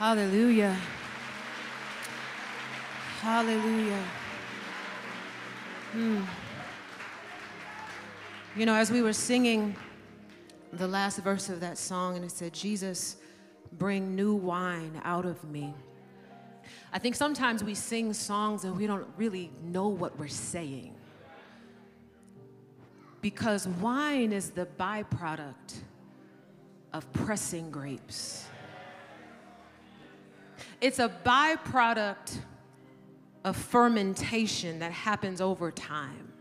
Hallelujah. Hallelujah. Hmm. You know, as we were singing the last verse of that song, and it said, Jesus, bring new wine out of me. I think sometimes we sing songs and we don't really know what we're saying. Because wine is the byproduct of pressing grapes. It's a byproduct of fermentation that happens over time.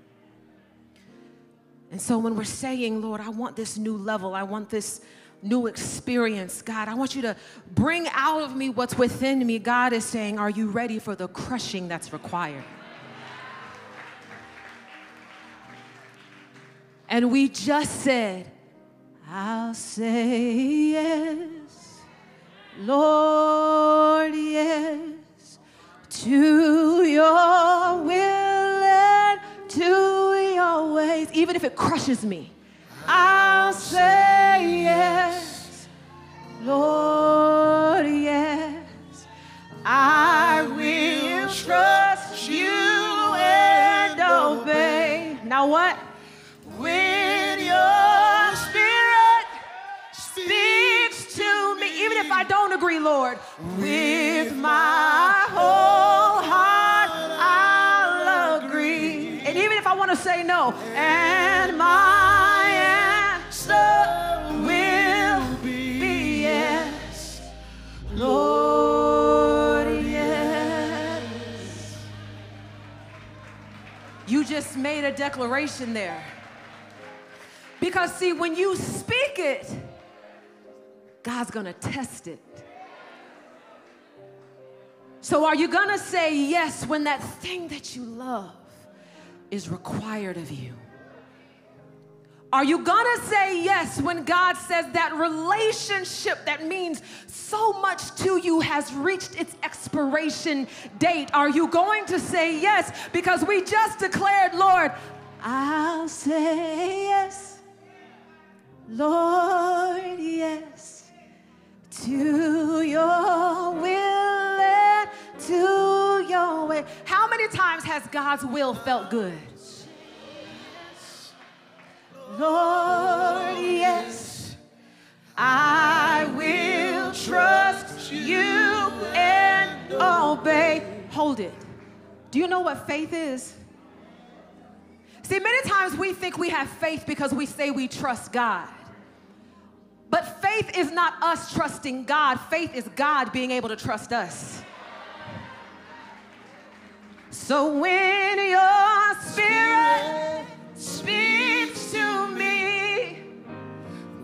And so when we're saying, Lord, I want this new level, I want this new experience, God, I want you to bring out of me what's within me, God is saying, Are you ready for the crushing that's required? And we just said, I'll say yes, Lord, yes, to your will and to your ways, even if it crushes me. I'll say yes, Lord, yes. I will trust you and obey. Now what? Agree, Lord, with my whole heart, I'll agree. And even if I want to say no, and my answer will be yes, Lord, yes. You just made a declaration there. Because, see, when you speak it, God's gonna test it. So, are you gonna say yes when that thing that you love is required of you? Are you gonna say yes when God says that relationship that means so much to you has reached its expiration date? Are you going to say yes? Because we just declared, Lord, I'll say yes. Lord, yes, to your will to your way. How many times has God's will felt good? Lord, yes, I will trust you and obey. Hold it. Do you know what faith is? See, many times we think we have faith because we say we trust God. But faith is not us trusting God, faith is God being able to trust us. So when your spirit speaks to me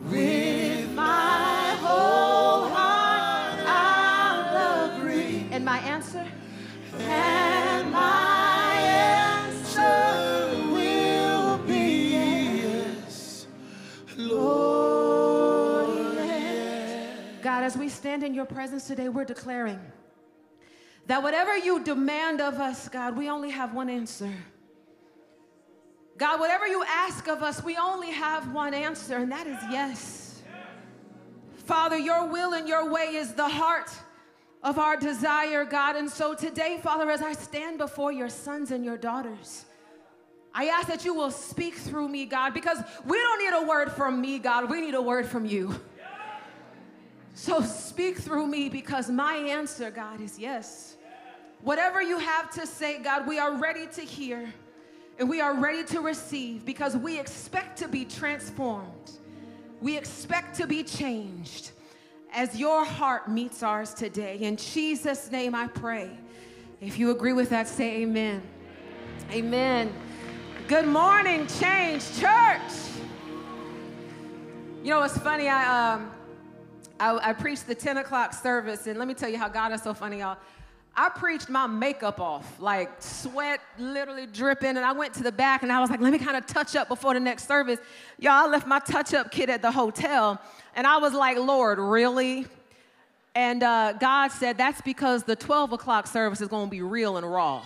with my whole heart, I'll agree. And my answer? And my answer will be yes, Lord. yes. God, as we stand in your presence today, we're declaring that whatever you demand of us, God, we only have one answer. God, whatever you ask of us, we only have one answer, and that is yes. Father, your will and your way is the heart of our desire, God. And so today, Father, as I stand before your sons and your daughters, I ask that you will speak through me, God, because we don't need a word from me, God. We need a word from you. So speak through me because my answer, God, is yes. Whatever you have to say, God, we are ready to hear and we are ready to receive because we expect to be transformed. We expect to be changed as your heart meets ours today. In Jesus' name I pray. If you agree with that, say amen. Amen. Good morning, Change Church. You know what's funny? I, um, I, I preached the 10 o'clock service, and let me tell you how God is so funny, y'all. I preached my makeup off, like sweat literally dripping, and I went to the back and I was like, let me kind of touch up before the next service. Y'all, I left my touch up kit at the hotel, and I was like, Lord, really? And uh, God said, that's because the 12 o'clock service is gonna be real and raw.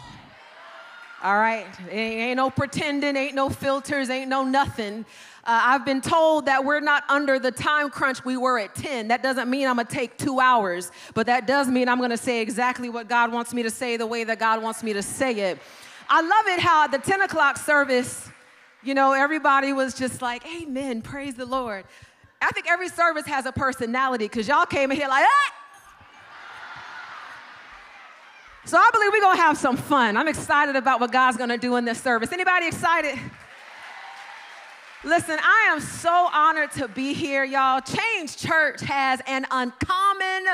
All right? Ain't, ain't no pretending, ain't no filters, ain't no nothing. Uh, I've been told that we're not under the time crunch we were at 10. That doesn't mean I'm gonna take two hours, but that does mean I'm gonna say exactly what God wants me to say the way that God wants me to say it. I love it how at the 10 o'clock service, you know, everybody was just like, Amen, praise the Lord. I think every service has a personality because y'all came in here like, ah! So I believe we're gonna have some fun. I'm excited about what God's gonna do in this service. Anybody excited? Listen, I am so honored to be here, y'all. Change Church has an uncommon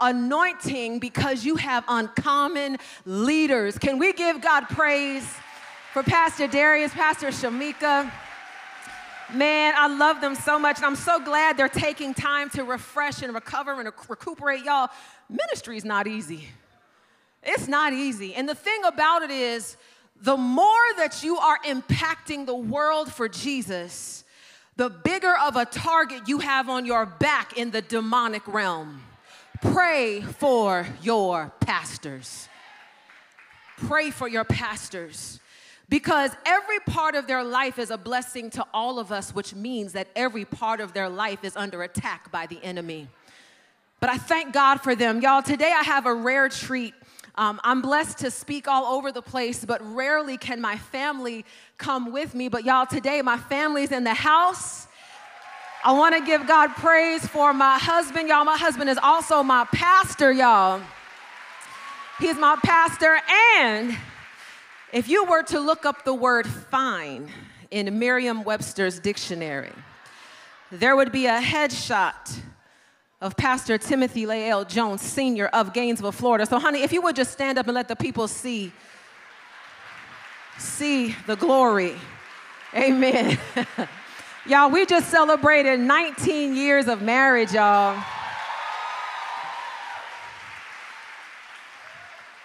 anointing because you have uncommon leaders. Can we give God praise for Pastor Dharius, Pastor Shamika? Man, I love them so much, and I'm so glad they're taking time to refresh and recover and recuperate. Y'all, ministry is not easy. It's not easy. And the thing about it is, the more that you are impacting the world for Jesus, the bigger of a target you have on your back in the demonic realm. Pray for your pastors. Pray for your pastors. Because every part of their life is a blessing to all of us, which means that every part of their life is under attack by the enemy. But I thank God for them. Y'all, today I have a rare treat. Um, I'm blessed to speak all over the place, but rarely can my family come with me. But y'all, today my family's in the house. I want to give God praise for my husband. Y'all, my husband is also my pastor, y'all. He's my pastor. And if you were to look up the word fine in Merriam Webster's dictionary, there would be a headshot of Pastor Timothy Lael Jones, Sr. of Gainesville, Florida. So, honey, if you would just stand up and let the people see, see the glory. Amen. y'all, we just celebrated 19 years of marriage, y'all.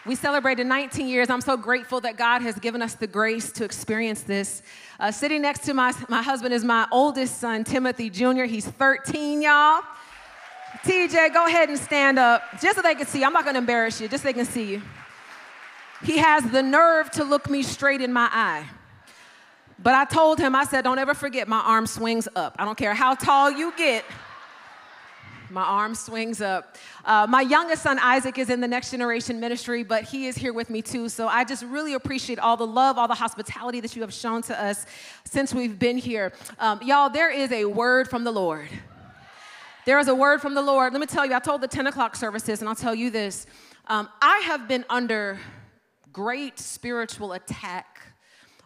We celebrated 19 years. I'm so grateful that God has given us the grace to experience this. Uh, sitting next to my, my husband is my oldest son, Timothy Jr. He's 13, y'all. TJ, go ahead and stand up just so they can see. I'm not gonna embarrass you, just so they can see you. He has the nerve to look me straight in my eye. But I told him, I said, don't ever forget my arm swings up. I don't care how tall you get, my arm swings up. Uh, my youngest son, Isaac, is in the Next Generation Ministry, but he is here with me too. So I just really appreciate all the love, all the hospitality that you have shown to us since we've been here. Um, y'all, there is a word from the Lord. There is a word from the Lord. Let me tell you, I told the 10 o'clock services, and I'll tell you this. Um, I have been under great spiritual attack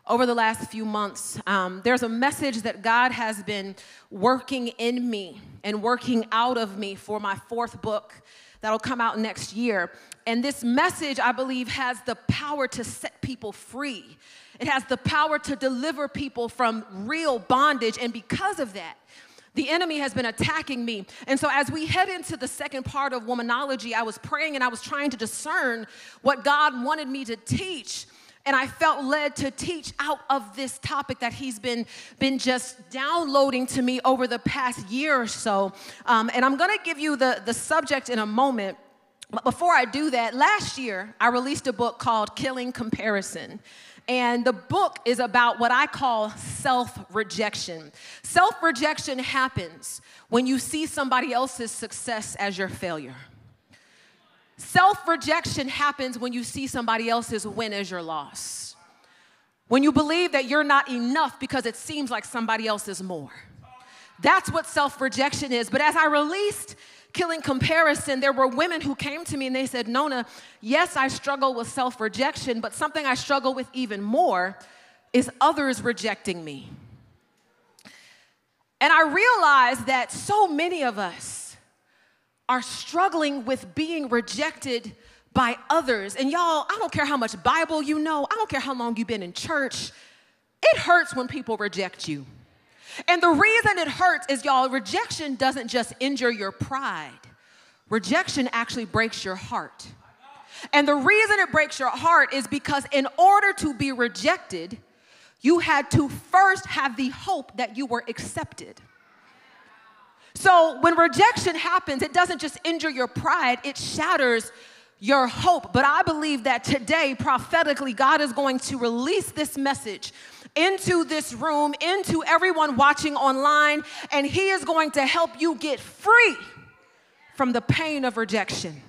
over the last few months. Um, there's a message that God has been working in me and working out of me for my fourth book that'll come out next year. And this message, I believe, has the power to set people free. It has the power to deliver people from real bondage. And because of that, the enemy has been attacking me. And so, as we head into the second part of womanology, I was praying and I was trying to discern what God wanted me to teach. And I felt led to teach out of this topic that he's been, been just downloading to me over the past year or so. Um, and I'm gonna give you the, the subject in a moment. But before I do that, last year I released a book called Killing Comparison. And the book is about what I call self rejection. Self rejection happens when you see somebody else's success as your failure. Self rejection happens when you see somebody else's win as your loss. When you believe that you're not enough because it seems like somebody else is more. That's what self rejection is. But as I released killing comparison, there were women who came to me and they said, Nona, yes, I struggle with self rejection, but something I struggle with even more is others rejecting me. And I realized that so many of us are struggling with being rejected by others. And y'all, I don't care how much Bible you know, I don't care how long you've been in church, it hurts when people reject you. And the reason it hurts is, y'all, rejection doesn't just injure your pride, rejection actually breaks your heart. And the reason it breaks your heart is because, in order to be rejected, you had to first have the hope that you were accepted. So, when rejection happens, it doesn't just injure your pride, it shatters your hope. But I believe that today, prophetically, God is going to release this message into this room, into everyone watching online, and He is going to help you get free from the pain of rejection.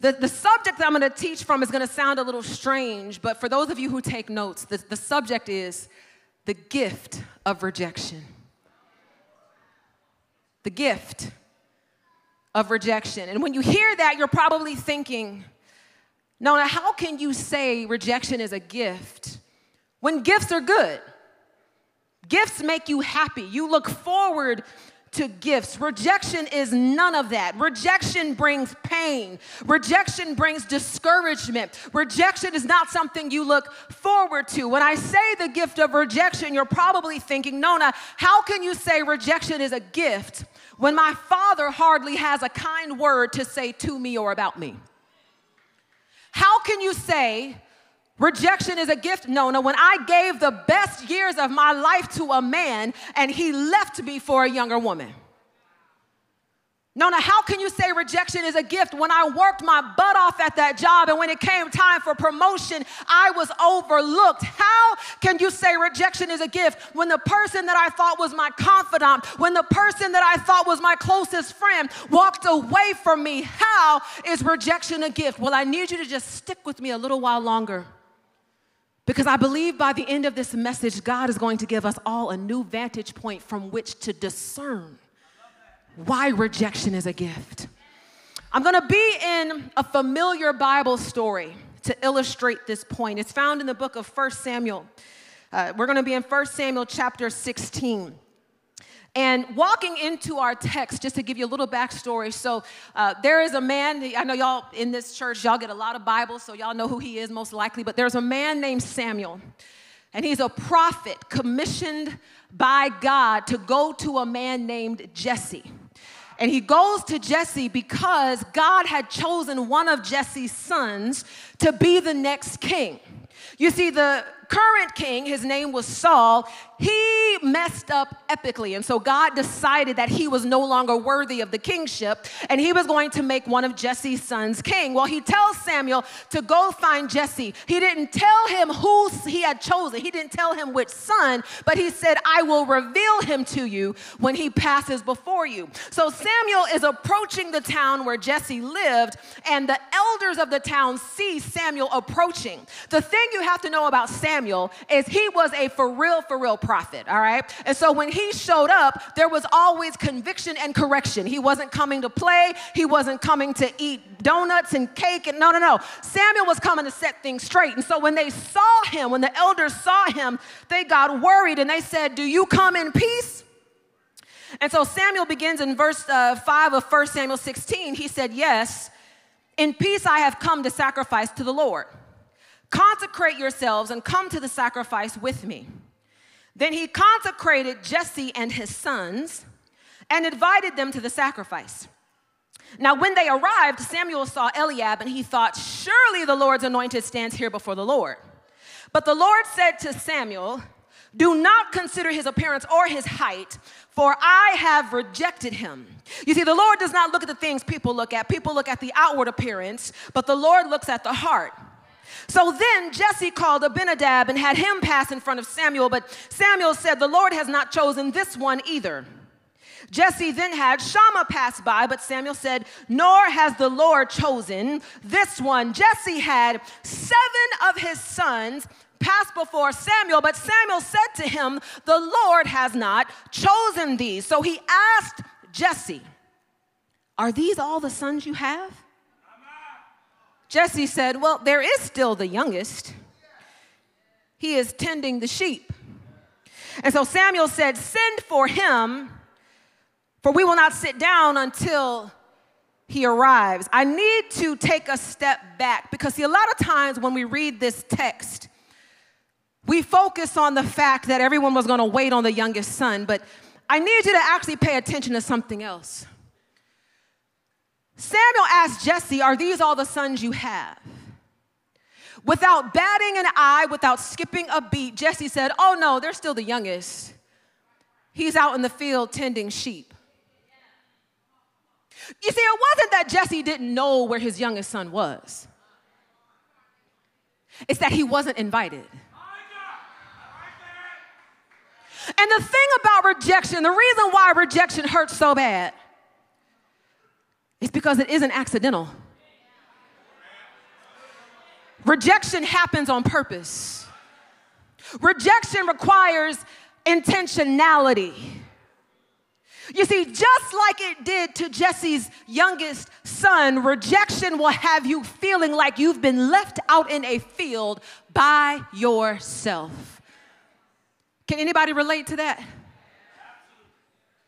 The, the subject that I'm going to teach from is going to sound a little strange, but for those of you who take notes, the, the subject is the gift of rejection. The gift of rejection. And when you hear that, you're probably thinking, Nona, how can you say rejection is a gift when gifts are good? Gifts make you happy. You look forward to gifts. Rejection is none of that. Rejection brings pain. Rejection brings discouragement. Rejection is not something you look forward to. When I say the gift of rejection, you're probably thinking, Nona, how can you say rejection is a gift when my father hardly has a kind word to say to me or about me? How can you say rejection is a gift, Nona, when I gave the best years of my life to a man and he left me for a younger woman? Nona, how can you say rejection is a gift when I worked my butt off at that job and when it came time for promotion, I was overlooked? How can you say rejection is a gift when the person that I thought was my confidant, when the person that I thought was my closest friend walked away from me? How is rejection a gift? Well, I need you to just stick with me a little while longer. Because I believe by the end of this message, God is going to give us all a new vantage point from which to discern why rejection is a gift. I'm going to be in a familiar Bible story to illustrate this point. It's found in the book of 1 Samuel. Uh, we're going to be in 1 Samuel chapter 16. And walking into our text, just to give you a little backstory. So, uh, there is a man, I know y'all in this church, y'all get a lot of Bibles, so y'all know who he is most likely, but there's a man named Samuel. And he's a prophet commissioned by God to go to a man named Jesse. And he goes to Jesse because God had chosen one of Jesse's sons to be the next king. You see, the current king, his name was Saul, he messed up epically. And so God decided that he was no longer worthy of the kingship and he was going to make one of Jesse's sons king. Well, he tells Samuel to go find Jesse. He didn't tell him who he had chosen, he didn't tell him which son, but he said, I will reveal him to you when he passes before you. So Samuel is approaching the town where Jesse lived, and the elders of the town see Samuel approaching. The thing you have to know about Samuel is he was a for real, for real prophet, all right? And so when he showed up, there was always conviction and correction. He wasn't coming to play, he wasn't coming to eat donuts and cake and no, no, no. Samuel was coming to set things straight. And so when they saw him, when the elders saw him, they got worried and they said, Do you come in peace? And so Samuel begins in verse uh, 5 of 1 Samuel 16. He said, Yes, in peace I have come to sacrifice to the Lord. Consecrate yourselves and come to the sacrifice with me. Then he consecrated Jesse and his sons and invited them to the sacrifice. Now, when they arrived, Samuel saw Eliab and he thought, Surely the Lord's anointed stands here before the Lord. But the Lord said to Samuel, Do not consider his appearance or his height, for I have rejected him. You see, the Lord does not look at the things people look at. People look at the outward appearance, but the Lord looks at the heart. So then Jesse called Abinadab and had him pass in front of Samuel, but Samuel said, The Lord has not chosen this one either. Jesse then had Shammah pass by, but Samuel said, Nor has the Lord chosen this one. Jesse had seven of his sons pass before Samuel, but Samuel said to him, The Lord has not chosen these. So he asked Jesse, Are these all the sons you have? Jesse said, Well, there is still the youngest. He is tending the sheep. And so Samuel said, Send for him, for we will not sit down until he arrives. I need to take a step back because, see, a lot of times when we read this text, we focus on the fact that everyone was going to wait on the youngest son, but I need you to actually pay attention to something else. Samuel asked Jesse, Are these all the sons you have? Without batting an eye, without skipping a beat, Jesse said, Oh no, there still the youngest. He's out in the field tending sheep. You see, it wasn't that Jesse didn't know where his youngest son was, it's that he wasn't invited. And the thing about rejection, the reason why rejection hurts so bad, is because it isn't accidental. Rejection happens on purpose. Rejection requires intentionality. You see, just like it did to Jesse's youngest son, rejection will have you feeling like you've been left out in a field by yourself. Can anybody relate to that?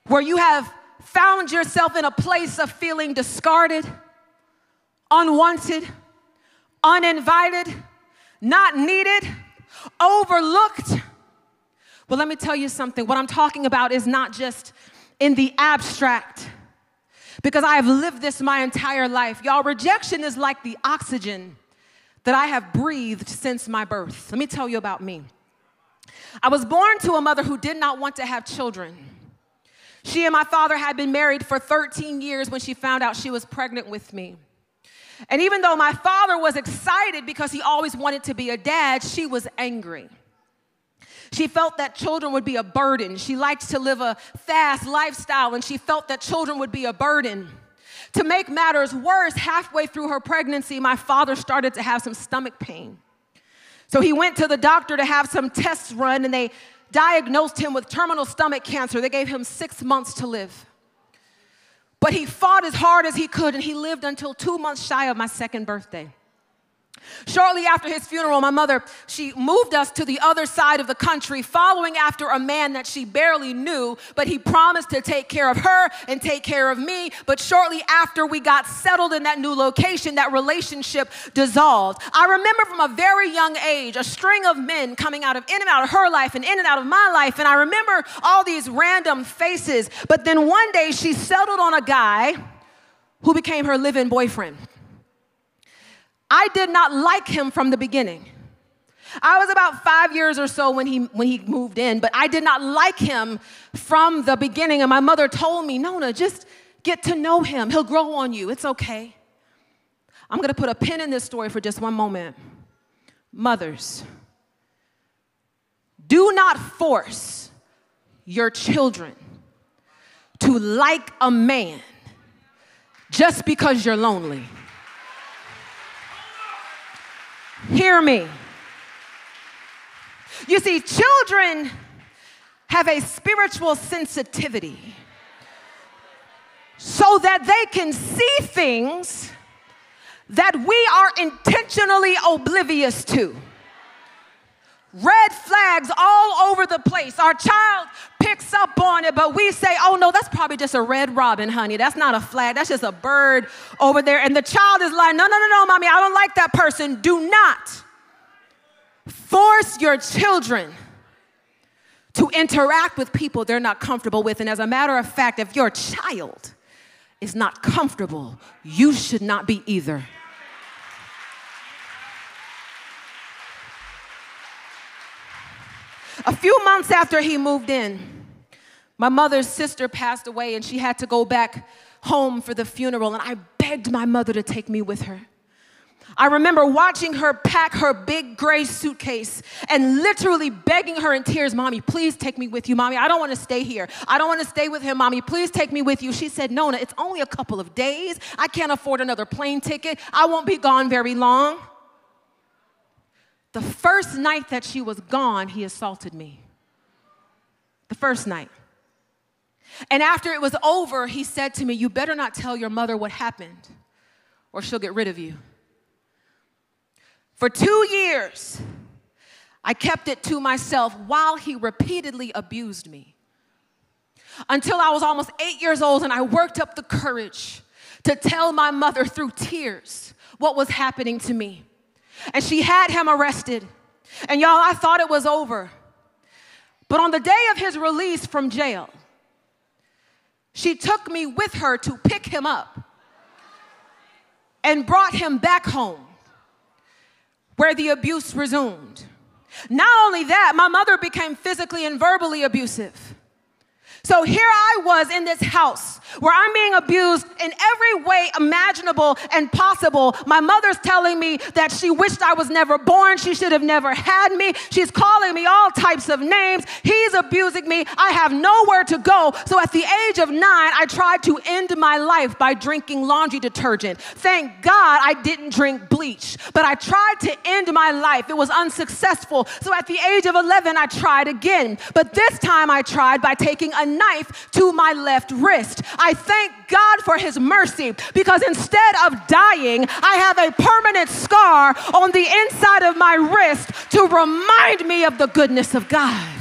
Where you have found yourself in a place of feeling discarded, unwanted, uninvited, not needed, overlooked. Well, let me tell you something. What I'm talking about is not just in the abstract, because I have lived this my entire life. Y'all, rejection is like the oxygen that I have breathed since my birth. Let me tell you about me. I was born to a mother who did not want to have children. She and my father had been married for 13 years when she found out she was pregnant with me. And even though my father was excited because he always wanted to be a dad, she was angry. She felt that children would be a burden. She liked to live a fast lifestyle, and she felt that children would be a burden. To make matters worse, halfway through her pregnancy, my father started to have some stomach pain. So he went to the doctor to have some tests run, and they diagnosed him with terminal stomach cancer. They gave him six months to live. But he fought as hard as he could, and he lived until two months shy of my second birthday. Shortly after his funeral, my mother, she moved us to the other side of the country, following after a man that she barely knew, but he promised to take care of her and take care of me. But shortly after we got settled in that new location, that relationship dissolved. I remember from a very young age a string of men coming out of in and out of her life and in and out of my life. And I remember all these random faces. But then one day she settled on a guy who became her living boyfriend. I did not like him from the beginning. I was about five years or so when he, when he moved in, but I did not like him from the beginning. And my mother told me, Nona, just get to know him. He'll grow on you. It's okay. I'm going to put a pin in this story for just one moment. Mothers, do not force your children to like a man just because you're lonely. Hear me. You see, children have a spiritual sensitivity so that they can see things that we are intentionally oblivious to. Red flags all over the place. Our child picks up on it, but we say, oh no, that's probably just a red robin, honey. That's not a flag, that's just a bird over there. And the child is like, no, no, no, no, mommy, I don't like that person. Do not force your children to interact with people they're not comfortable with. And as a matter of fact, if your child is not comfortable, you should not be either. A few months after he moved in, my mother's sister passed away and she had to go back home for the funeral. And I begged my mother to take me with her. I remember watching her pack her big gray suitcase and literally begging her in tears, Mommy, please take me with you, Mommy. I don't want to stay here. I don't want to stay with him, Mommy. Please take me with you. She said, Nona, it's only a couple of days. I can't afford another plane ticket. I won't be gone very long. The first night that she was gone, he assaulted me. The first night. And after it was over, he said to me, You better not tell your mother what happened, or she'll get rid of you. For two years, I kept it to myself while he repeatedly abused me. Until I was almost eight years old, and I worked up the courage to tell my mother through tears what was happening to me and she had him arrested. And y'all, I thought it was over. But on the day of his release from jail, she took me with her to pick him up and brought him back home where the abuse resumed. Not only that, my mother became physically and verbally abusive. So here I was in this house where I'm being abused in every way imaginable and possible. My mother's telling me that she wished I was never born. She should have never had me. She's calling me all types of names. He's abusing me. I have nowhere to go. So at the age of nine, I tried to end my life by drinking laundry detergent. Thank God I didn't drink bleach, but I tried to end my life. It was unsuccessful. So at the age of 11, I tried again. But this time I tried by taking a knife to my left wrist. I thank God for his mercy because instead of dying, I have a permanent scar on the inside of my wrist to remind me of the goodness of God.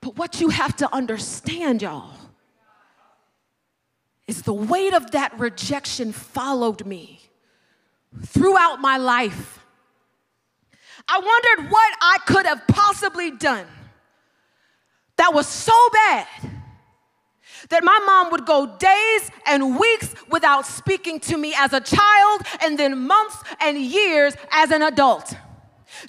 But what you have to understand, y'all, is the weight of that rejection followed me throughout my life. I wondered what I could have possibly done that was so bad that my mom would go days and weeks without speaking to me as a child, and then months and years as an adult.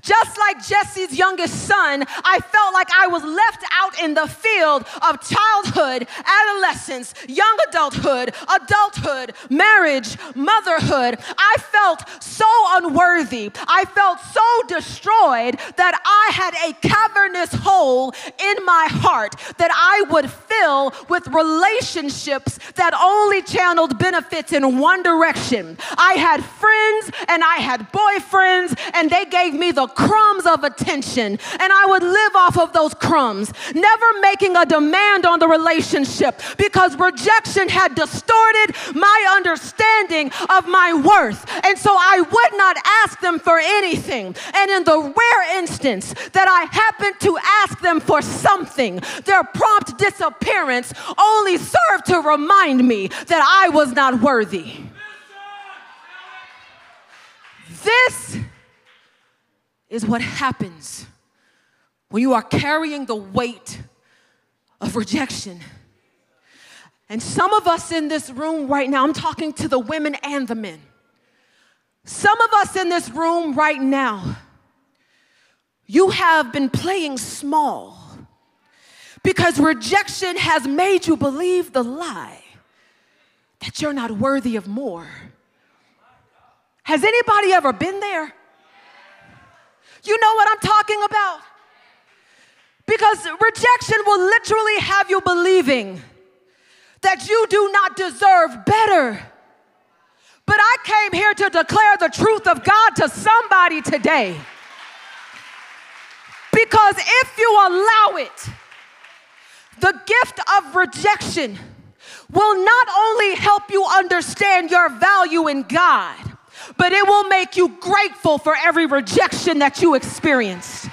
Just like Jesse's youngest son, I felt like I was left out in the field of childhood, adolescence, young adulthood, adulthood, marriage, motherhood. I felt so unworthy. I felt so destroyed that I had a cavernous hole in my heart that I would fill with relationships that only channeled benefits in one direction. I had friends and I had boyfriends, and they gave me crumbs of attention, and I would live off of those crumbs, never making a demand on the relationship because rejection had distorted my understanding of my worth. And so I would not ask them for anything. And in the rare instance that I happened to ask them for something, their prompt disappearance only served to remind me that I was not worthy. This is what happens when you are carrying the weight of rejection. And some of us in this room right now, I'm talking to the women and the men. Some of us in this room right now, you have been playing small because rejection has made you believe the lie that you're not worthy of more. Has anybody ever been there? You know what I'm talking about? Because rejection will literally have you believing that you do not deserve better. But I came here to declare the truth of God to somebody today. Because if you allow it, the gift of rejection will not only help you understand your value in God, but it will make you grateful for every rejection that you experienced.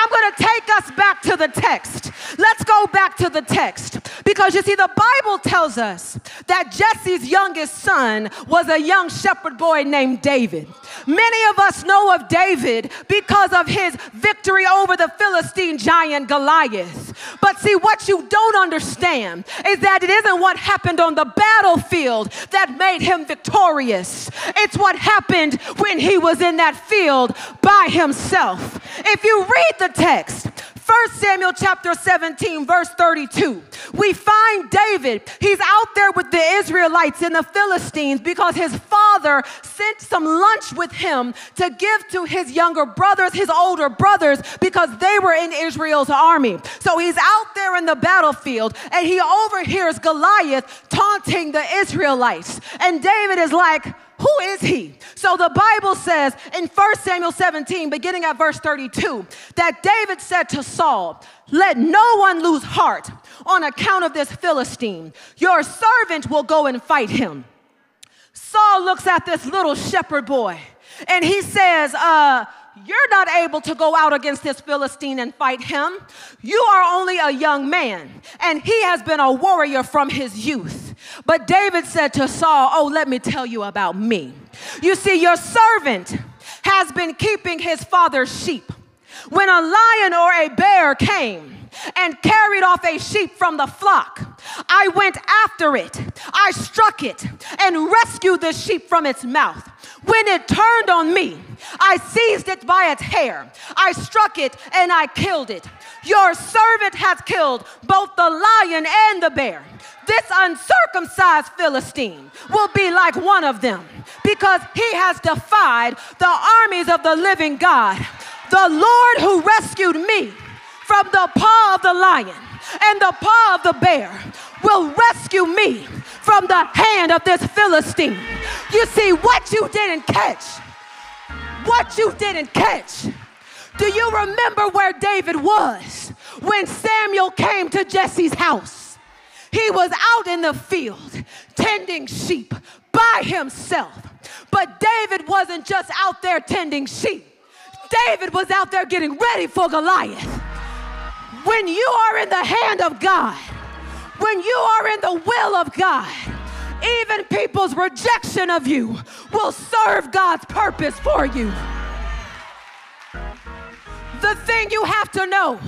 I'm going to take us back to the text. Let's go back to the text because you see, the Bible tells us that Jesse's youngest son was a young shepherd boy named David. Many of us know of David because of his victory over the Philistine giant Goliath. But see, what you don't understand is that it isn't what happened on the battlefield that made him victorious, it's what happened when he was in that field by himself. If you read the text, 1 Samuel chapter 17, verse 32, we find David. He's out there with the Israelites and the Philistines because his father sent some lunch with him to give to his younger brothers, his older brothers, because they were in Israel's army. So he's out there in the battlefield and he overhears Goliath taunting the Israelites. And David is like, who is he? So the Bible says in 1 Samuel 17, beginning at verse 32, that David said to Saul, Let no one lose heart on account of this Philistine. Your servant will go and fight him. Saul looks at this little shepherd boy and he says, uh, you're not able to go out against this Philistine and fight him. You are only a young man, and he has been a warrior from his youth. But David said to Saul, Oh, let me tell you about me. You see, your servant has been keeping his father's sheep. When a lion or a bear came, and carried off a sheep from the flock. I went after it, I struck it, and rescued the sheep from its mouth. When it turned on me, I seized it by its hair. I struck it and I killed it. Your servant has killed both the lion and the bear. This uncircumcised Philistine will be like one of them because he has defied the armies of the living God. The Lord who rescued me from the paw of the lion and the paw of the bear will rescue me from the hand of this Philistine. You see, what you didn't catch, what you didn't catch. Do you remember where David was when Samuel came to Jesse's house? He was out in the field tending sheep by himself. But David wasn't just out there tending sheep, David was out there getting ready for Goliath. When you are in the hand of God, when you are in the will of God, even people's rejection of you will serve God's purpose for you. The thing you have to know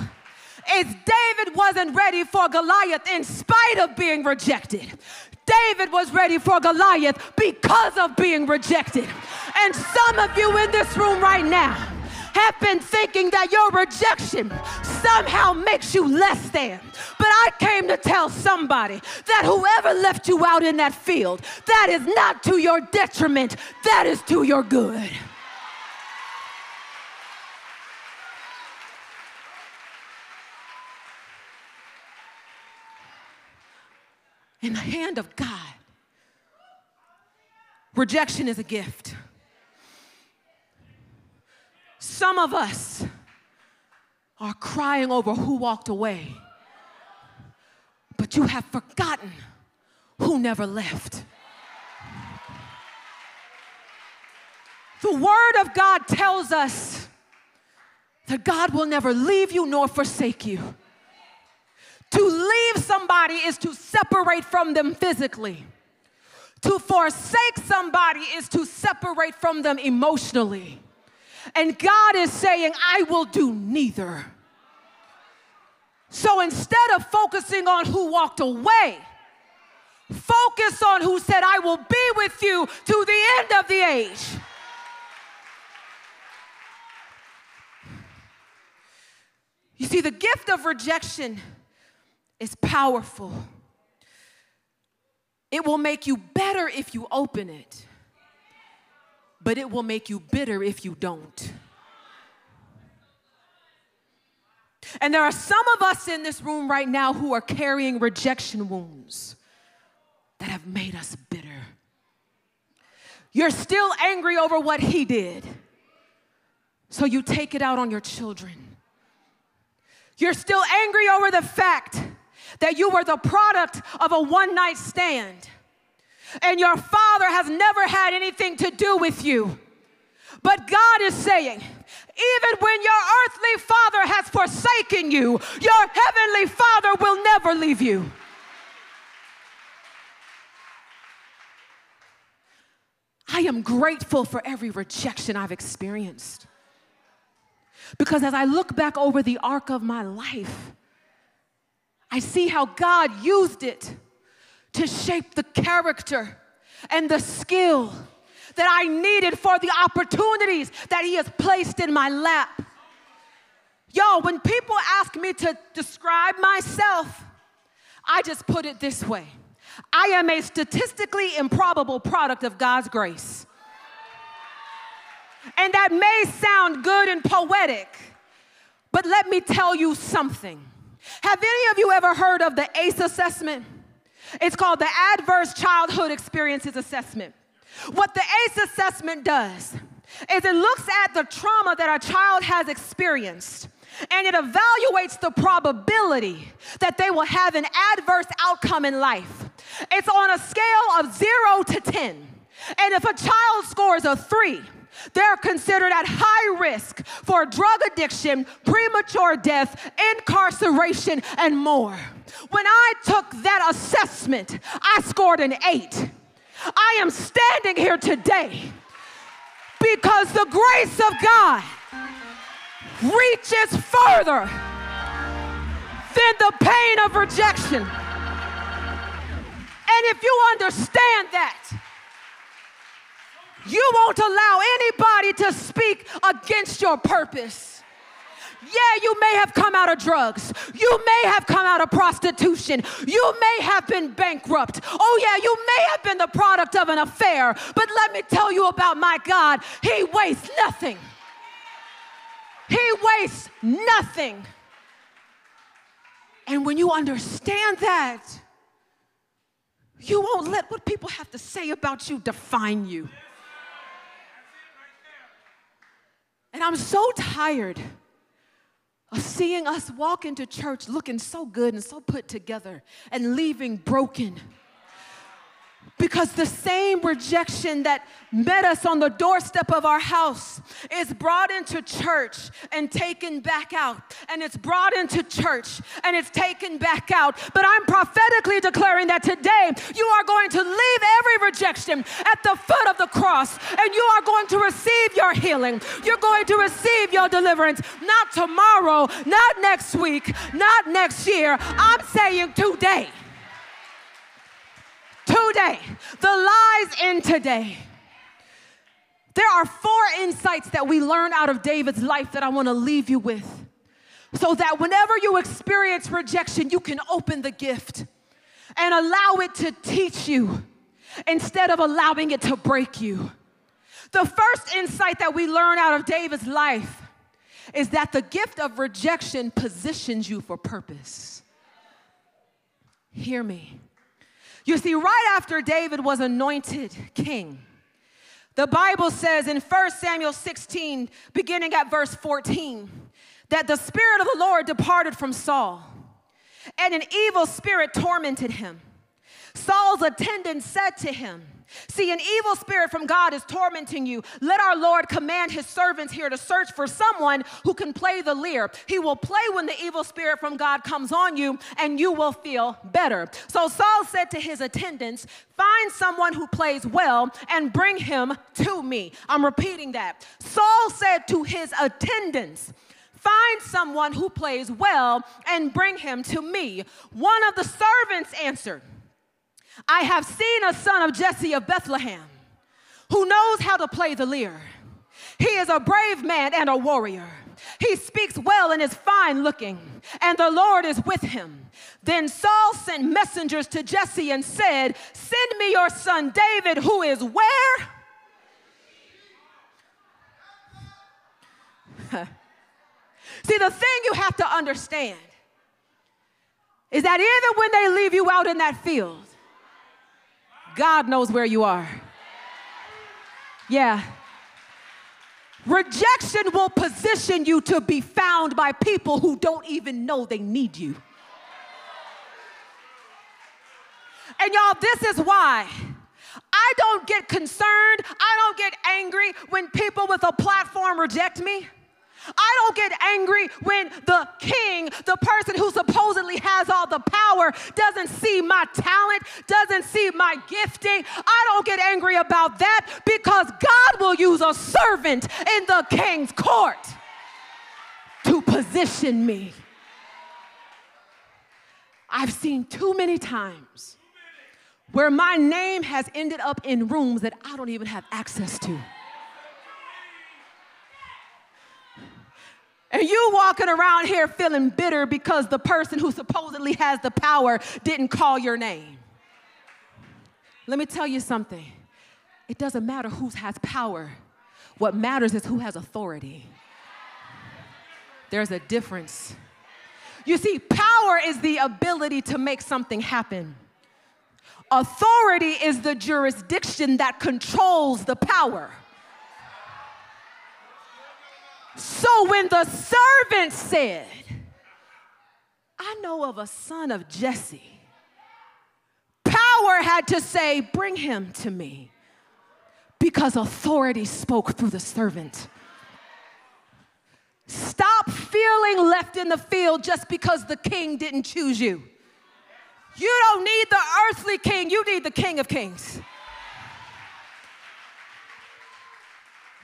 is David wasn't ready for Goliath in spite of being rejected. David was ready for Goliath because of being rejected. And some of you in this room right now have been thinking that your rejection somehow makes you less than. But I came to tell somebody that whoever left you out in that field, that is not to your detriment, that is to your good. In the hand of God, rejection is a gift. Some of us are crying over who walked away, but you have forgotten who never left. The Word of God tells us that God will never leave you nor forsake you. To leave somebody is to separate from them physically. To forsake somebody is to separate from them emotionally. And God is saying, I will do neither. So instead of focusing on who walked away, focus on who said, I will be with you to the end of the age. You see, the gift of rejection is powerful. It will make you better if you open it but it will make you bitter if you don't. And there are some of us in this room right now who are carrying rejection wounds that have made us bitter. You're still angry over what he did, so you take it out on your children. You're still angry over the fact that you were the product of a one night stand and your father has never had anything to do with you. But God is saying, even when your earthly father has forsaken you, your heavenly father will never leave you. I am grateful for every rejection I've experienced. Because as I look back over the arc of my life, I see how God used it to shape the character and the skill that I needed for the opportunities that He has placed in my lap. Y'all, when people ask me to describe myself, I just put it this way I am a statistically improbable product of God's grace. And that may sound good and poetic, but let me tell you something. Have any of you ever heard of the ACE assessment? It's called the Adverse Childhood Experiences Assessment. What the ACE assessment does is it looks at the trauma that a child has experienced and it evaluates the probability that they will have an adverse outcome in life. It's on a scale of zero to 10. And if a child scores a three, they're considered at high risk for drug addiction, premature death, incarceration, and more. When I took that assessment, I scored an eight. I am standing here today because the grace of God reaches further than the pain of rejection. And if you understand that, you won't allow anybody to speak against your purpose. Yeah, you may have come out of drugs. You may have come out of prostitution. You may have been bankrupt. Oh, yeah, you may have been the product of an affair. But let me tell you about my God. He wastes nothing. He wastes nothing. And when you understand that, you won't let what people have to say about you define you. And I'm so tired of seeing us walk into church looking so good and so put together and leaving broken. Because the same rejection that met us on the doorstep of our house is brought into church and taken back out. And it's brought into church and it's taken back out. But I'm prophetically declaring that today you are going to leave every rejection at the foot of the cross and you are going to receive your healing. You're going to receive your deliverance. Not tomorrow, not next week, not next year. I'm saying today today, the lies in today. There are four insights that we learn out of David's life that I want to leave you with. So that whenever you experience rejection, you can open the gift and allow it to teach you instead of allowing it to break you. The first insight that we learn out of David's life is that the gift of rejection positions you for purpose. Hear me. You see, right after David was anointed king, the Bible says in 1 Samuel 16, beginning at verse 14, that the Spirit of the Lord departed from Saul, and an evil spirit tormented him. Saul's attendant said to him, See, an evil spirit from God is tormenting you. Let our Lord command his servants here to search for someone who can play the lyre. He will play when the evil spirit from God comes on you, and you will feel better. So Saul said to his attendants, Find someone who plays well and bring him to me. I'm repeating that. Saul said to his attendants, Find someone who plays well and bring him to me. One of the servants answered, I have seen a son of Jesse of Bethlehem who knows how to play the lyre. He is a brave man and a warrior. He speaks well and is fine looking, and the Lord is with him. Then Saul sent messengers to Jesse and said, Send me your son David, who is where? See, the thing you have to understand is that even when they leave you out in that field, God knows where you are. Yeah. Rejection will position you to be found by people who don't even know they need you. And y'all, this is why I don't get concerned, I don't get angry when people with a platform reject me. I don't get angry when the king, the person who supposedly has all the power, doesn't see my talent, doesn't see my gifting. I don't get angry about that because God will use a servant in the king's court to position me. I've seen too many times where my name has ended up in rooms that I don't even have access to. And you walking around here feeling bitter because the person who supposedly has the power didn't call your name. Let me tell you something. It doesn't matter who has power. What matters is who has authority. There's a difference. You see, power is the ability to make something happen. Authority is the jurisdiction that controls the power. So when the servant said, I know of a son of Jesse, power had to say, Bring him to me, because authority spoke through the servant. Stop feeling left in the field just because the king didn't choose you. You don't need the earthly king, you need the king of kings.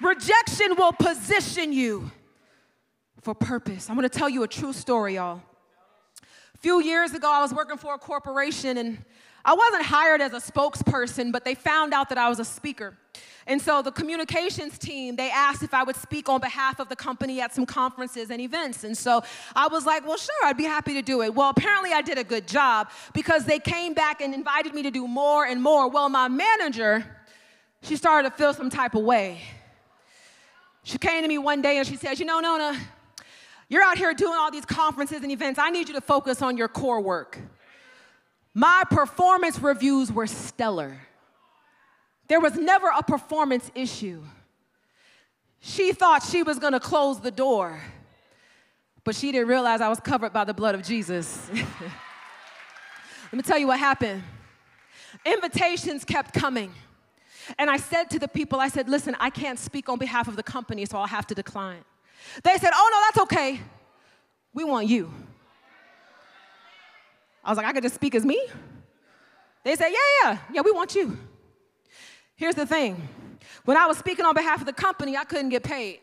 Rejection will position you for purpose. I'm gonna tell you a true story, y'all. A few years ago, I was working for a corporation and I wasn't hired as a spokesperson, but they found out that I was a speaker. And so the communications team, they asked if I would speak on behalf of the company at some conferences and events. And so I was like, well, sure, I'd be happy to do it. Well, apparently I did a good job because they came back and invited me to do more and more. Well, my manager, she started to feel some type of way. She came to me one day and she says, you know, Nona, you're out here doing all these conferences and events. I need you to focus on your core work. My performance reviews were stellar. There was never a performance issue. She thought she was gonna close the door, but she didn't realize I was covered by the blood of Jesus. Let me tell you what happened. Invitations kept coming. And I said to the people, I said, listen, I can't speak on behalf of the company, so I'll have to decline. They said, oh, no, that's okay. We want you. I was like, I could just speak as me? They said, yeah, yeah, yeah, we want you. Here's the thing when I was speaking on behalf of the company, I couldn't get paid.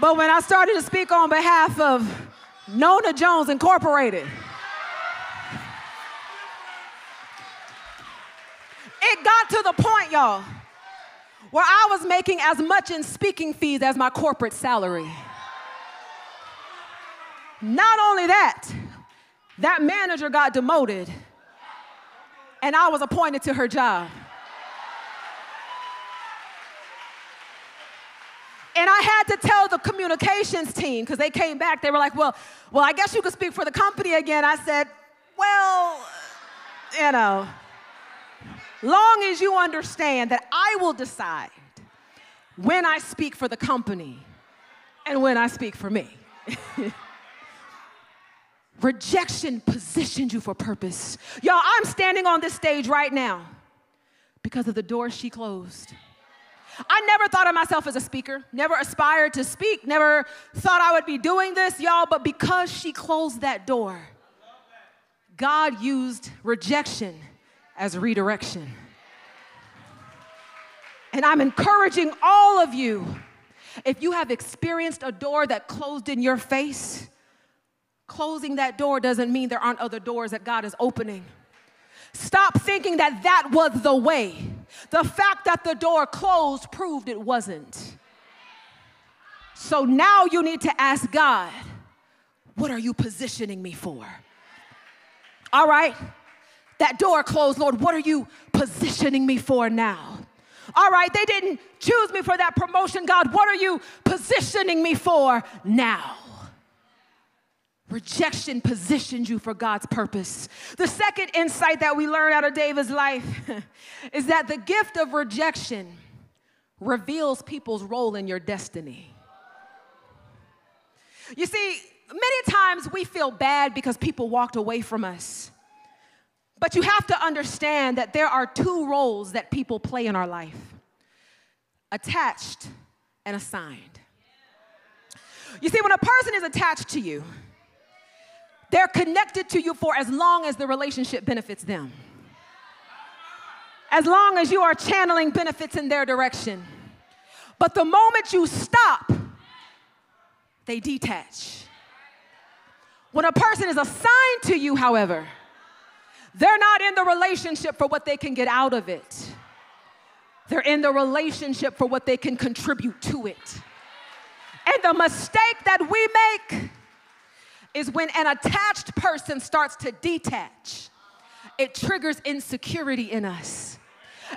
But when I started to speak on behalf of Nona Jones Incorporated, it got to the point, y'all, where I was making as much in speaking fees as my corporate salary. Not only that, that manager got demoted and I was appointed to her job. And I had to tell the communications team because they came back. They were like, "Well, well, I guess you could speak for the company again." I said, "Well, you know, long as you understand that I will decide when I speak for the company and when I speak for me." Rejection positioned you for purpose. Y'all, I'm standing on this stage right now because of the door she closed. I never thought of myself as a speaker, never aspired to speak, never thought I would be doing this, y'all, but because she closed that door, God used rejection as redirection. And I'm encouraging all of you if you have experienced a door that closed in your face, Closing that door doesn't mean there aren't other doors that God is opening. Stop thinking that that was the way. The fact that the door closed proved it wasn't. So now you need to ask God, what are you positioning me for? All right, that door closed, Lord, what are you positioning me for now? All right, they didn't choose me for that promotion, God, what are you positioning me for now? Rejection positions you for God's purpose. The second insight that we learn out of David's life is that the gift of rejection reveals people's role in your destiny. You see, many times we feel bad because people walked away from us. But you have to understand that there are two roles that people play in our life attached and assigned. You see, when a person is attached to you, they're connected to you for as long as the relationship benefits them. As long as you are channeling benefits in their direction. But the moment you stop, they detach. When a person is assigned to you, however, they're not in the relationship for what they can get out of it. They're in the relationship for what they can contribute to it. And the mistake that we make is when an attached person starts to detach, it triggers insecurity in us.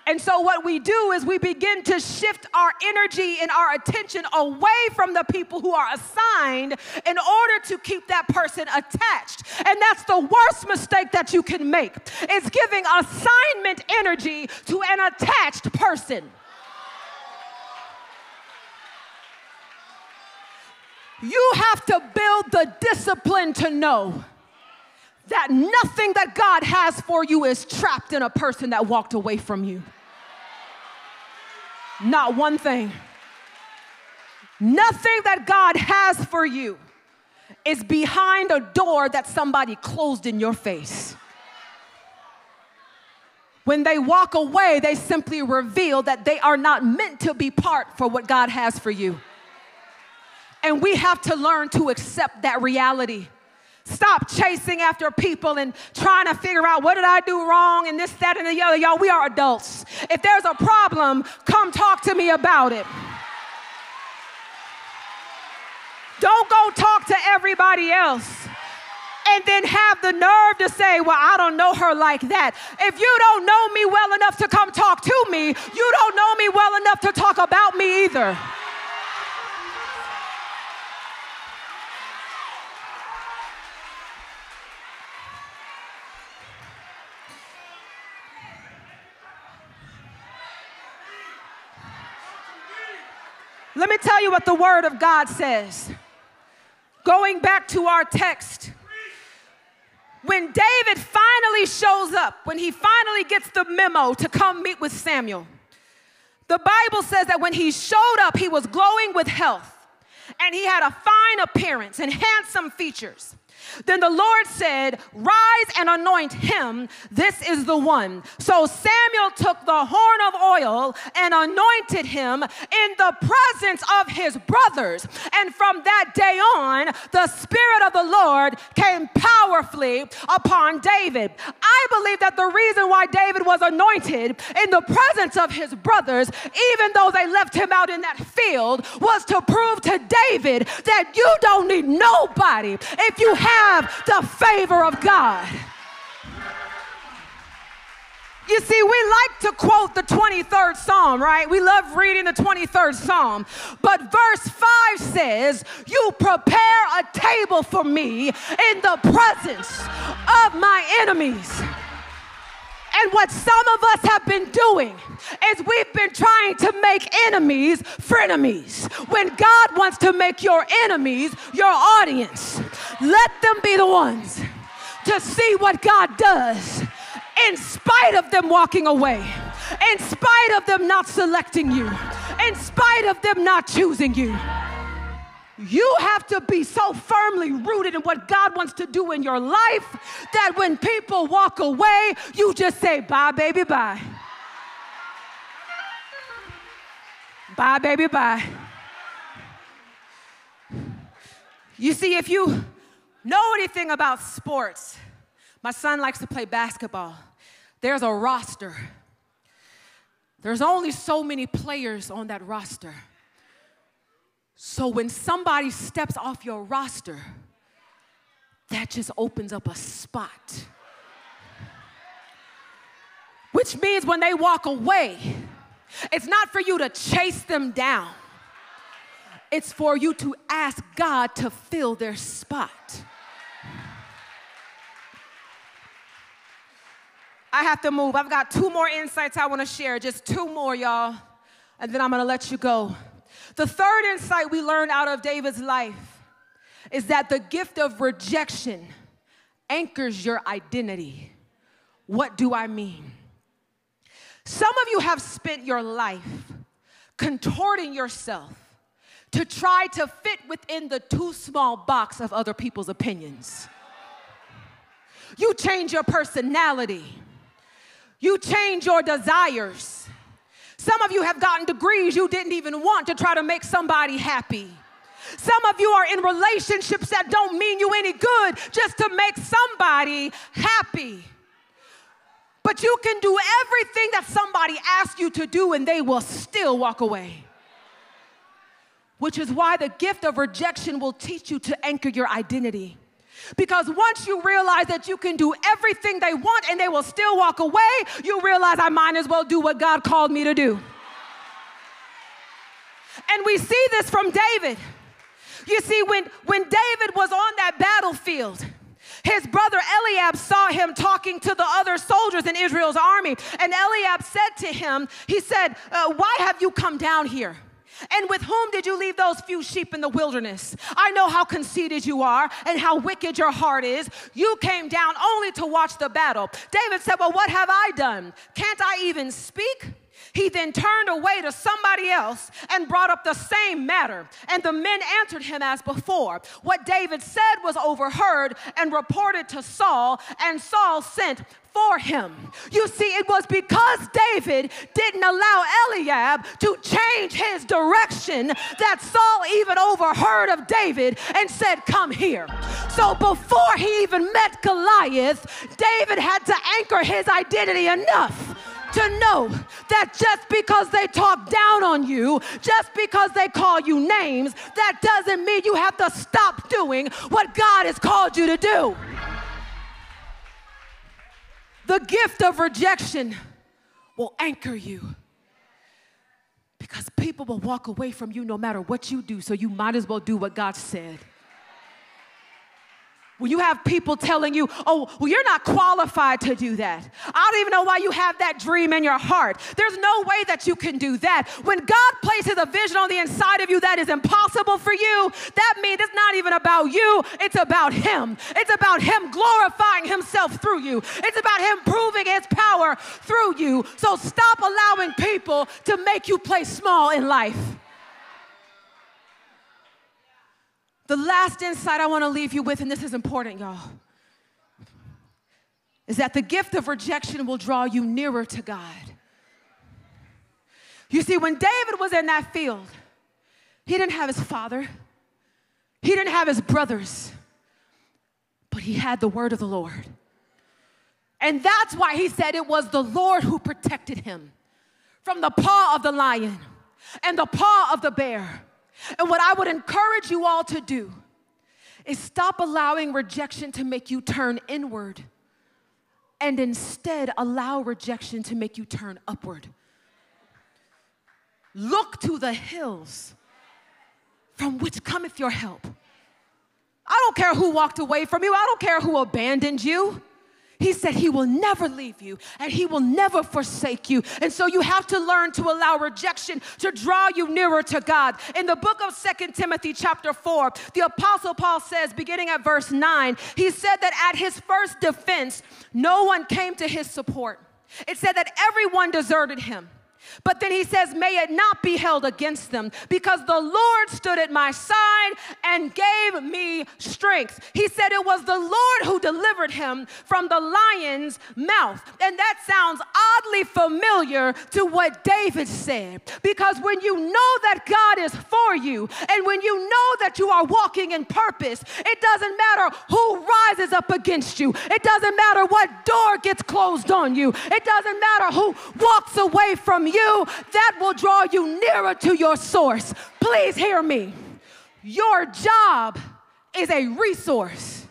And so, what we do is we begin to shift our energy and our attention away from the people who are assigned in order to keep that person attached. And that's the worst mistake that you can make is giving assignment energy to an attached person. You have to build the discipline to know that nothing that God has for you is trapped in a person that walked away from you. Not one thing. Nothing that God has for you is behind a door that somebody closed in your face. When they walk away, they simply reveal that they are not meant to be part for what God has for you. And we have to learn to accept that reality. Stop chasing after people and trying to figure out what did I do wrong and this, that, and the other. Y'all, we are adults. If there's a problem, come talk to me about it. Don't go talk to everybody else and then have the nerve to say, Well, I don't know her like that. If you don't know me well enough to come talk to me, you don't know me well enough to talk about me either. Let me tell you what the Word of God says. Going back to our text, when David finally shows up, when he finally gets the memo to come meet with Samuel, the Bible says that when he showed up, he was glowing with health and he had a fine appearance and handsome features. Then the Lord said, Rise and anoint him. This is the one. So Samuel took the horn of oil and anointed him in the presence of his brothers. And from that day on, the Spirit of the Lord came powerfully upon David. I believe that the reason why David was anointed in the presence of his brothers, even though they left him out in that field, was to prove to David that you don't need nobody if you have have the favor of God. You see, we like to quote the 23rd Psalm, right? We love reading the 23rd Psalm. But verse 5 says, You prepare a table for me in the presence of my enemies. And what some of us have been doing is we've been trying to make enemies frenemies when God wants to make your enemies your audience. Let them be the ones to see what God does in spite of them walking away, in spite of them not selecting you, in spite of them not choosing you. You have to be so firmly rooted in what God wants to do in your life that when people walk away, you just say, Bye, baby, bye. Bye, baby, bye. You see, if you know anything about sports, my son likes to play basketball. There's a roster. There's only so many players on that roster. So when somebody steps off your roster, that just opens up a spot. Which means when they walk away, it's not for you to chase them down, it's for you to ask God to fill their spot. I have to move. I've got two more insights I want to share, just two more, y'all, and then I'm going to let you go. The third insight we learn out of David's life is that the gift of rejection anchors your identity. What do I mean? Some of you have spent your life contorting yourself to try to fit within the too small box of other people's opinions. You change your personality, you change your desires, some of you have gotten degrees you didn't even want to try to make somebody happy. Some of you are in relationships that don't mean you any good just to make somebody happy. But you can do everything that somebody asks you to do and they will still walk away. Which is why the gift of rejection will teach you to anchor your identity. Because once you realize that you can do everything they want and they will still walk away, you realize I might as well do what God called me to do. And we see this from David. You see, when, when David was on that battlefield, his brother Eliab saw him talking to the other soldiers in Israel's army. And Eliab said to him, He said, uh, Why have you come down here? And with whom did you leave those few sheep in the wilderness? I know how conceited you are and how wicked your heart is. You came down only to watch the battle. David said, Well, what have I done? Can't I even speak? He then turned away to somebody else and brought up the same matter. And the men answered him as before. What David said was overheard and reported to Saul, and Saul sent before him. You see, it was because David didn't allow Eliab to change his direction that Saul even overheard of David and said, Come here. So before he even met Goliath, David had to anchor his identity enough to know that just because they talk down on you, just because they call you names, that doesn't mean you have to stop doing what God has called you to do. The gift of rejection will anchor you because people will walk away from you no matter what you do, so you might as well do what God said. When you have people telling you, oh, well, you're not qualified to do that. I don't even know why you have that dream in your heart. There's no way that you can do that. When God places a vision on the inside of you that is impossible for you, that means it's not even about you, it's about Him. It's about Him glorifying Himself through you, it's about Him proving His power through you. So stop allowing people to make you play small in life. The last insight I want to leave you with, and this is important, y'all, is that the gift of rejection will draw you nearer to God. You see, when David was in that field, he didn't have his father, he didn't have his brothers, but he had the word of the Lord. And that's why he said it was the Lord who protected him from the paw of the lion and the paw of the bear. And what I would encourage you all to do is stop allowing rejection to make you turn inward and instead allow rejection to make you turn upward. Look to the hills from which cometh your help. I don't care who walked away from you, I don't care who abandoned you. He said he will never leave you and he will never forsake you. And so you have to learn to allow rejection to draw you nearer to God. In the book of Second Timothy, chapter 4, the apostle Paul says, beginning at verse 9, he said that at his first defense, no one came to his support. It said that everyone deserted him. But then he says, May it not be held against them, because the Lord stood at my side and gave me strength. He said it was the Lord who delivered him from the lion's mouth. And that sounds oddly familiar to what David said, because when you know that God is for you, and when you know that you are walking in purpose, it doesn't matter who rises up against you, it doesn't matter what door gets closed on you, it doesn't matter who walks away from you you, that will draw you nearer to your source. Please hear me. Your job is a resource,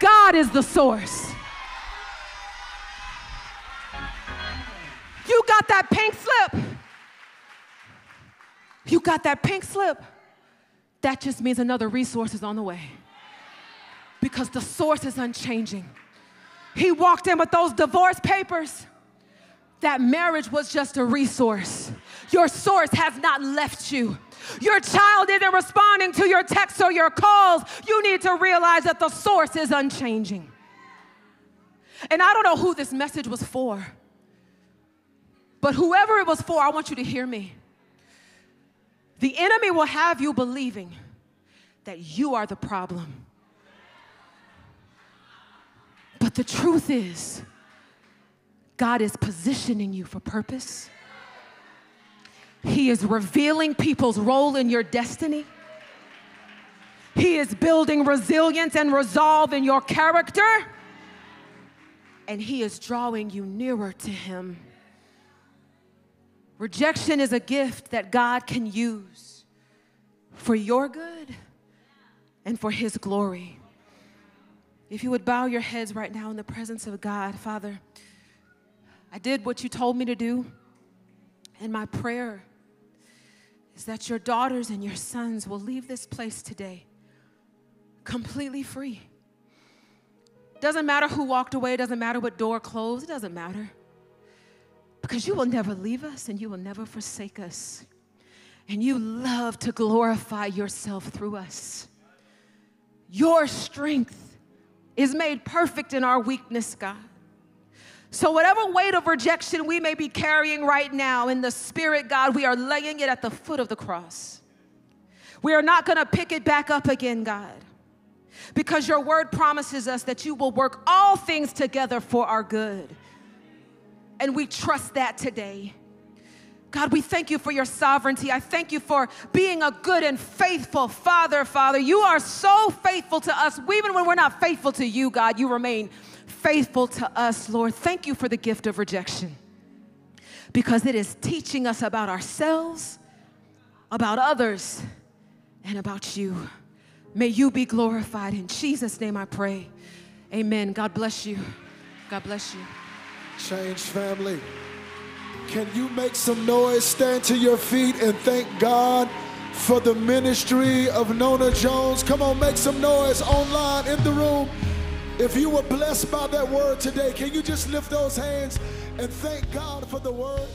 God is the source. You got that pink slip. You got that pink slip. That just means another resource is on the way. Because the source is unchanging. He walked in with those divorce papers that marriage was just a resource. Your source has not left you. Your child isn't responding to your texts or your calls. You need to realize that the source is unchanging. And I don't know who this message was for, but whoever it was for, I want you to hear me. The enemy will have you believing that you are the problem. But the truth is, God is positioning you for purpose. He is revealing people's role in your destiny. He is building resilience and resolve in your character. And He is drawing you nearer to Him. Rejection is a gift that God can use for your good and for His glory. If you would bow your heads right now in the presence of God, Father. I did what you told me to do. And my prayer is that your daughters and your sons will leave this place today completely free. Doesn't matter who walked away, doesn't matter what door closed, it doesn't matter. Because you will never leave us and you will never forsake us. And you love to glorify yourself through us. Your strength is made perfect in our weakness, God. So, whatever weight of rejection we may be carrying right now in the spirit, God, we are laying it at the foot of the cross. We are not going to pick it back up again, God. because your word promises us that you will work all things together for our good. And we trust that today. God, we thank you for your sovereignty. I thank you for being a good and faithful Father, Father. You are so faithful to us. Even when we're not faithful to you, God, you remain faithful to us, Lord. Thank you for the gift of rejection because it is teaching us about ourselves, about others, and about you. May you be glorified. In Jesus' name I pray. Amen. God bless you. God bless you. Change family. Can you make some noise? Stand to your feet and thank God for the ministry of Nona Jones. Come on, make some noise online in the room. If you were blessed by that word today, can you just lift those hands and thank God for the word?